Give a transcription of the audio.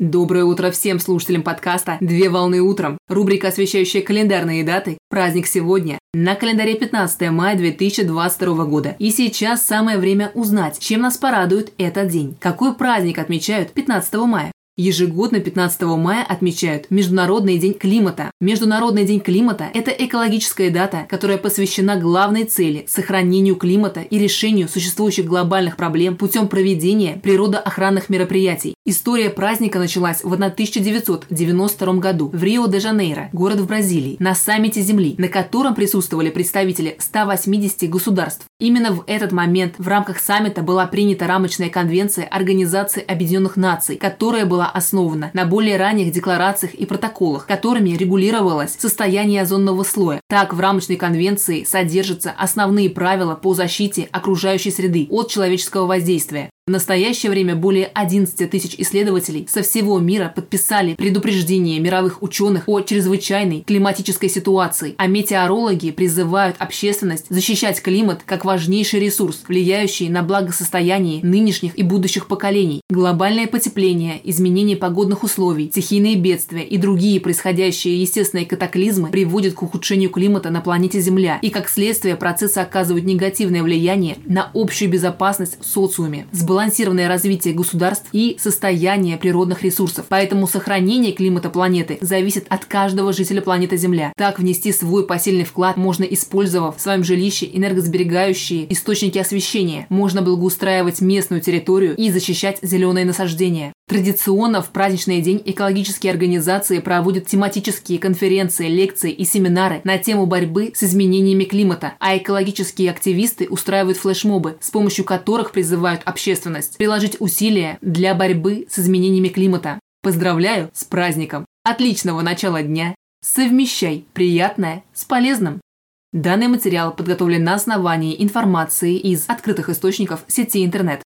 Доброе утро всем слушателям подкаста «Две волны утром». Рубрика, освещающая календарные даты. Праздник сегодня. На календаре 15 мая 2022 года. И сейчас самое время узнать, чем нас порадует этот день. Какой праздник отмечают 15 мая? Ежегодно 15 мая отмечают Международный день климата. Международный день климата – это экологическая дата, которая посвящена главной цели – сохранению климата и решению существующих глобальных проблем путем проведения природоохранных мероприятий. История праздника началась в 1992 году в Рио-де-Жанейро, город в Бразилии, на саммите Земли, на котором присутствовали представители 180 государств. Именно в этот момент в рамках саммита была принята рамочная конвенция Организации Объединенных Наций, которая была основана на более ранних декларациях и протоколах, которыми регулировалось состояние озонного слоя. Так, в рамочной конвенции содержатся основные правила по защите окружающей среды от человеческого воздействия. В настоящее время более 11 тысяч исследователей со всего мира подписали предупреждение мировых ученых о чрезвычайной климатической ситуации, а метеорологи призывают общественность защищать климат как важнейший ресурс, влияющий на благосостояние нынешних и будущих поколений. Глобальное потепление, изменение погодных условий, стихийные бедствия и другие происходящие естественные катаклизмы приводят к ухудшению климата на планете Земля и, как следствие, процессы оказывают негативное влияние на общую безопасность в социуме сбалансированное развитие государств и состояние природных ресурсов. Поэтому сохранение климата планеты зависит от каждого жителя планеты Земля. Так внести свой посильный вклад можно, использовав в своем жилище энергосберегающие источники освещения. Можно благоустраивать местную территорию и защищать зеленые насаждения. Традиционно в праздничный день экологические организации проводят тематические конференции, лекции и семинары на тему борьбы с изменениями климата, а экологические активисты устраивают флешмобы, с помощью которых призывают общественность приложить усилия для борьбы с изменениями климата. Поздравляю с праздником! Отличного начала дня! Совмещай приятное с полезным! Данный материал подготовлен на основании информации из открытых источников сети интернет.